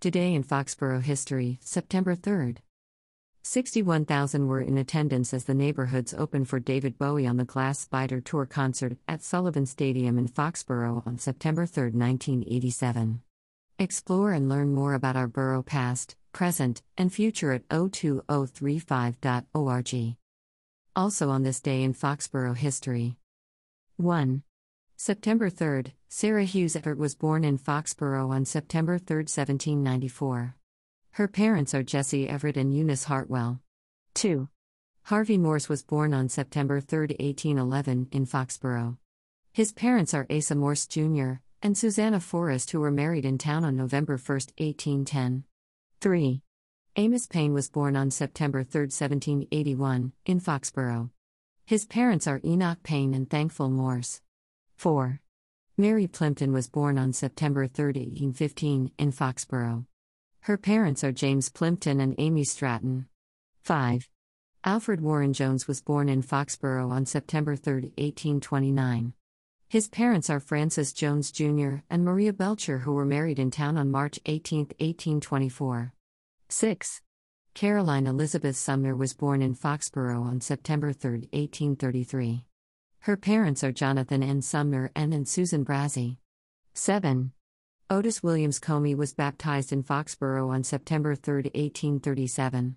Today in Foxborough history, September 3rd. 61,000 were in attendance as the neighborhoods opened for David Bowie on the Glass Spider Tour concert at Sullivan Stadium in Foxborough on September 3, 1987. Explore and learn more about our borough past, present, and future at o2035.org. Also on this day in Foxborough history. 1. September 3, Sarah Hughes Everett was born in Foxborough on September 3, 1794. Her parents are Jesse Everett and Eunice Hartwell. 2. Harvey Morse was born on September 3, 1811, in Foxborough. His parents are Asa Morse Jr. and Susanna Forrest, who were married in town on November 1, 1810. 3. Amos Payne was born on September 3, 1781, in Foxborough. His parents are Enoch Payne and Thankful Morse. 4. Mary Plimpton was born on September 3, 1815, in Foxborough. Her parents are James Plimpton and Amy Stratton. 5. Alfred Warren Jones was born in Foxborough on September 3, 1829. His parents are Francis Jones Jr. and Maria Belcher, who were married in town on March 18, 1824. 6. Caroline Elizabeth Sumner was born in Foxborough on September 3, 1833. Her parents are Jonathan N. Sumner and, and Susan Brazzi. 7. Otis Williams Comey was baptized in Foxborough on September 3, 1837.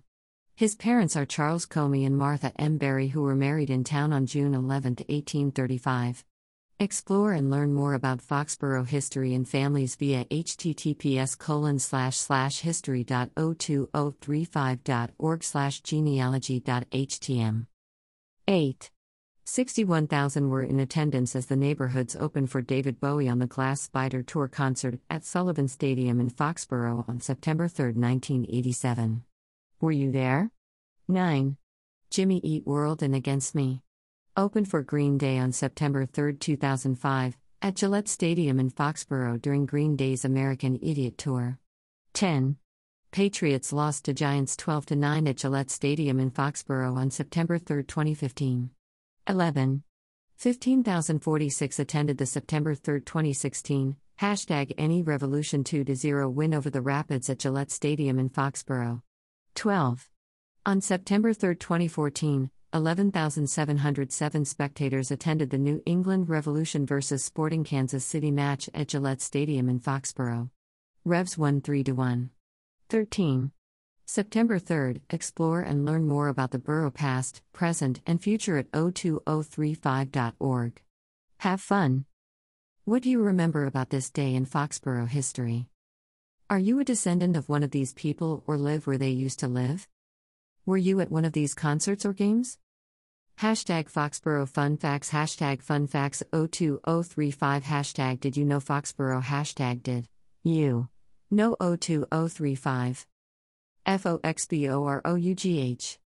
His parents are Charles Comey and Martha M. Berry, who were married in town on June 11, 1835. Explore and learn more about Foxborough history and families via https colon slash slash history.o2035.org slash genealogy.htm. 8. 61,000 were in attendance as the neighborhoods opened for David Bowie on the Glass Spider Tour concert at Sullivan Stadium in Foxborough on September 3, 1987. Were you there? 9. Jimmy Eat World and Against Me. Opened for Green Day on September 3, 2005, at Gillette Stadium in Foxborough during Green Day's American Idiot Tour. 10. Patriots lost to Giants 12 9 at Gillette Stadium in Foxborough on September 3, 2015. 11. 15,046 attended the September 3, 2016, hashtag any revolution 2 0 win over the Rapids at Gillette Stadium in Foxborough. 12. On September 3, 2014, 11,707 spectators attended the New England Revolution vs. Sporting Kansas City match at Gillette Stadium in Foxborough. Revs 1 3 1. 13. September 3rd, explore and learn more about the borough past, present, and future at o2035.org. Have fun! What do you remember about this day in Foxborough history? Are you a descendant of one of these people or live where they used to live? Were you at one of these concerts or games? Hashtag Foxborough Fun Facts Hashtag Fun Facts 02035 Hashtag Did you know Foxborough Hashtag Did you know 02035 F O X B O R O U G H